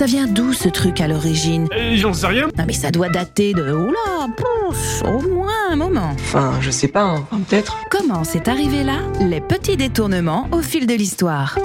Ça vient d'où ce truc à l'origine? Euh, J'en sais rien. Non mais ça doit dater de... Oula, pouf, au moins un moment. Enfin, je sais pas, hein. Enfin, peut-être. Comment c'est arrivé là? Les petits détournements au fil de l'histoire.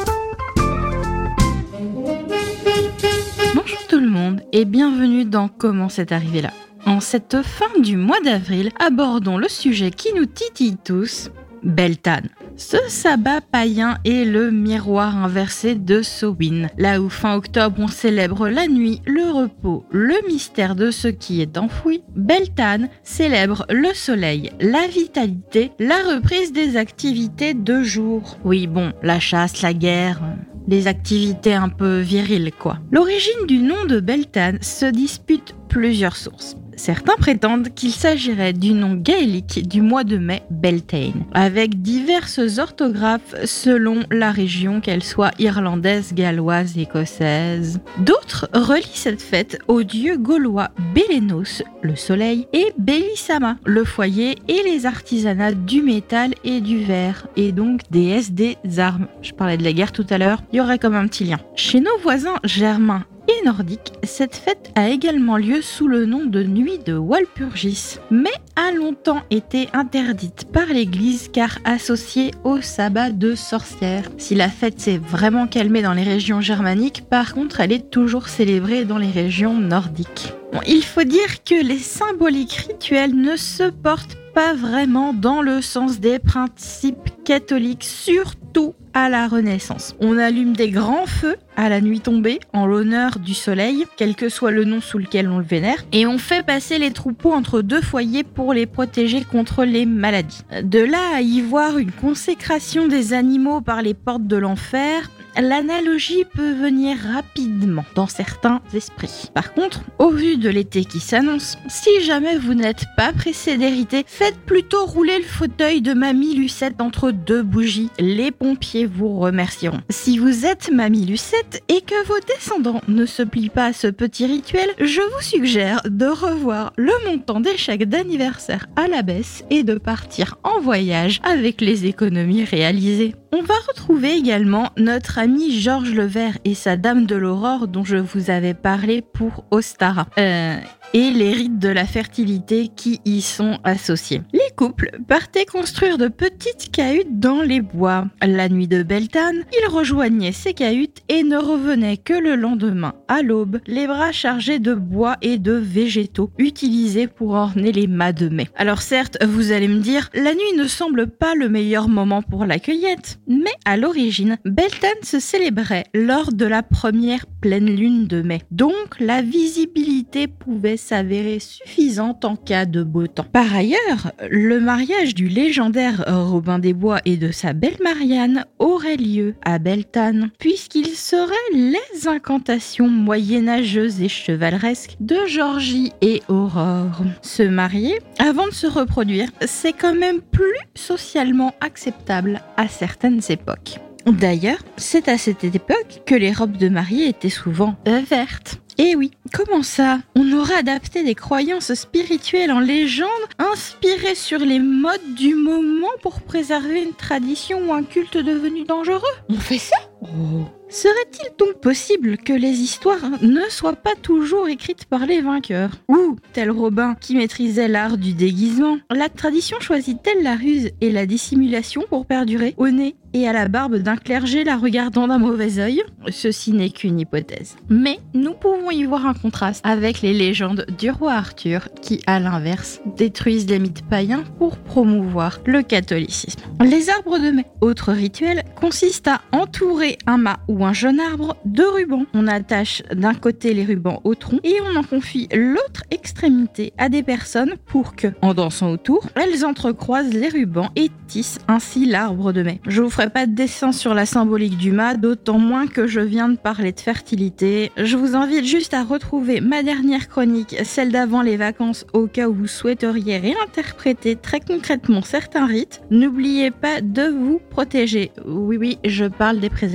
Bonjour tout le monde et bienvenue dans Comment c'est arrivé là? En cette fin du mois d'avril, abordons le sujet qui nous titille tous, Beltane. Ce sabbat païen est le miroir inversé de Samhain, là où fin octobre on célèbre la nuit, le repos, le mystère de ce qui est enfoui. Beltane célèbre le soleil, la vitalité, la reprise des activités de jour. Oui bon, la chasse, la guerre, les activités un peu viriles quoi. L'origine du nom de Beltane se dispute plusieurs sources. Certains prétendent qu'il s'agirait du nom gaélique du mois de mai Beltane, avec diverses orthographes selon la région, qu'elle soit irlandaise, galloise, écossaise. D'autres relient cette fête aux dieux gaulois Bélénos, le soleil, et Bélissama, le foyer et les artisanats du métal et du verre, et donc déesse des armes. Je parlais de la guerre tout à l'heure, il y aurait comme un petit lien. Chez nos voisins germains et nordiques, cette fête a également lieu sous le nom de nuit de Walpurgis, mais a longtemps été interdite par l'Église car associée au sabbat de sorcières. Si la fête s'est vraiment calmée dans les régions germaniques, par contre, elle est toujours célébrée dans les régions nordiques. Bon, il faut dire que les symboliques rituelles ne se portent pas vraiment dans le sens des principes catholiques, surtout la Renaissance. On allume des grands feux à la nuit tombée en l'honneur du soleil, quel que soit le nom sous lequel on le vénère, et on fait passer les troupeaux entre deux foyers pour les protéger contre les maladies. De là à y voir une consécration des animaux par les portes de l'enfer, l'analogie peut venir rapidement dans certains esprits. Par contre, au vu de l'été qui s'annonce, si jamais vous n'êtes pas pressé d'hériter, faites plutôt rouler le fauteuil de Mamie Lucette entre deux bougies. Les pompiers vous remercieront. Si vous êtes Mamie Lucette et que vos descendants ne se plient pas à ce petit rituel, je vous suggère de revoir le montant des chèques d'anniversaire à la baisse et de partir en voyage avec les économies réalisées. On va retrouver également notre ami Georges Levert et sa Dame de l'Aurore dont je vous avais parlé pour Ostara. Euh, et les rites de la fertilité qui y sont associés. Les couples partaient construire de petites cahutes dans les bois. La nuit de Beltane, ils rejoignaient ces cahutes et ne revenaient que le lendemain, à l'aube, les bras chargés de bois et de végétaux utilisés pour orner les mâts de mai. Alors certes, vous allez me dire, la nuit ne semble pas le meilleur moment pour la cueillette, mais à l'origine, Beltane se célébrait lors de la première pleine lune de mai. Donc la visibilité pouvait s'avérer suffisante en cas de beau temps. Par ailleurs, le mariage du légendaire Robin des Bois et de sa belle Marianne aurait lieu à Beltane, puisqu'il serait les incantations moyenâgeuses et chevaleresques de Georgie et Aurore. Se marier avant de se reproduire, c'est quand même plus socialement acceptable à certaines époques. D'ailleurs, c'est à cette époque que les robes de mariée étaient souvent euh, vertes. Et oui, comment ça? On aurait adapté des croyances spirituelles en légendes inspirées sur les modes du moment pour préserver une tradition ou un culte devenu dangereux? On fait ça? Oh. Serait-il donc possible que les histoires ne soient pas toujours écrites par les vainqueurs Ou, tel Robin qui maîtrisait l'art du déguisement, la tradition choisit-elle la ruse et la dissimulation pour perdurer au nez et à la barbe d'un clergé la regardant d'un mauvais œil Ceci n'est qu'une hypothèse. Mais nous pouvons y voir un contraste avec les légendes du roi Arthur qui, à l'inverse, détruisent les mythes païens pour promouvoir le catholicisme. Les arbres de mai. Autre rituel consiste à entourer un mât ou un jeune arbre de rubans. On attache d'un côté les rubans au tronc et on en confie l'autre extrémité à des personnes pour que, en dansant autour, elles entrecroisent les rubans et tissent ainsi l'arbre de mai. Je vous ferai pas de dessin sur la symbolique du mât, d'autant moins que je viens de parler de fertilité. Je vous invite juste à retrouver ma dernière chronique, celle d'avant les vacances, au cas où vous souhaiteriez réinterpréter très concrètement certains rites. N'oubliez pas de vous protéger. Oui, oui, je parle des préservatifs.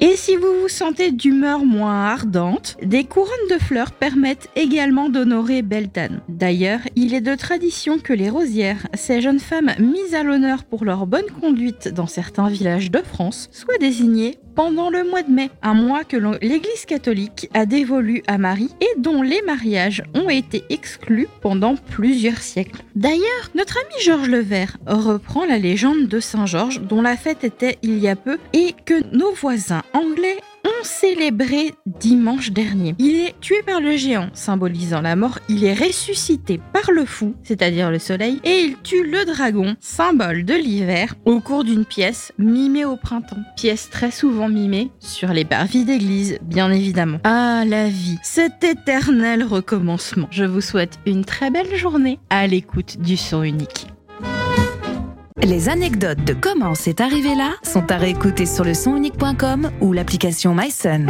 Et si vous vous sentez d'humeur moins ardente, des couronnes de fleurs permettent également d'honorer Beltane. D'ailleurs, il est de tradition que les rosières, ces jeunes femmes mises à l'honneur pour leur bonne conduite dans certains villages de France, soient désignées pendant le mois de mai, un mois que l'Église catholique a dévolu à Marie et dont les mariages ont été exclus pendant plusieurs siècles. D'ailleurs, notre ami Georges Levert reprend la légende de Saint Georges dont la fête était il y a peu et que nos voisins anglais célébré dimanche dernier. Il est tué par le géant, symbolisant la mort. Il est ressuscité par le fou, c'est-à-dire le soleil, et il tue le dragon, symbole de l'hiver, au cours d'une pièce mimée au printemps. Pièce très souvent mimée sur les parvis d'église, bien évidemment. Ah, la vie, cet éternel recommencement. Je vous souhaite une très belle journée à l'écoute du son unique. Les anecdotes de comment c'est arrivé là sont à réécouter sur le sonunique.com ou l'application MySun.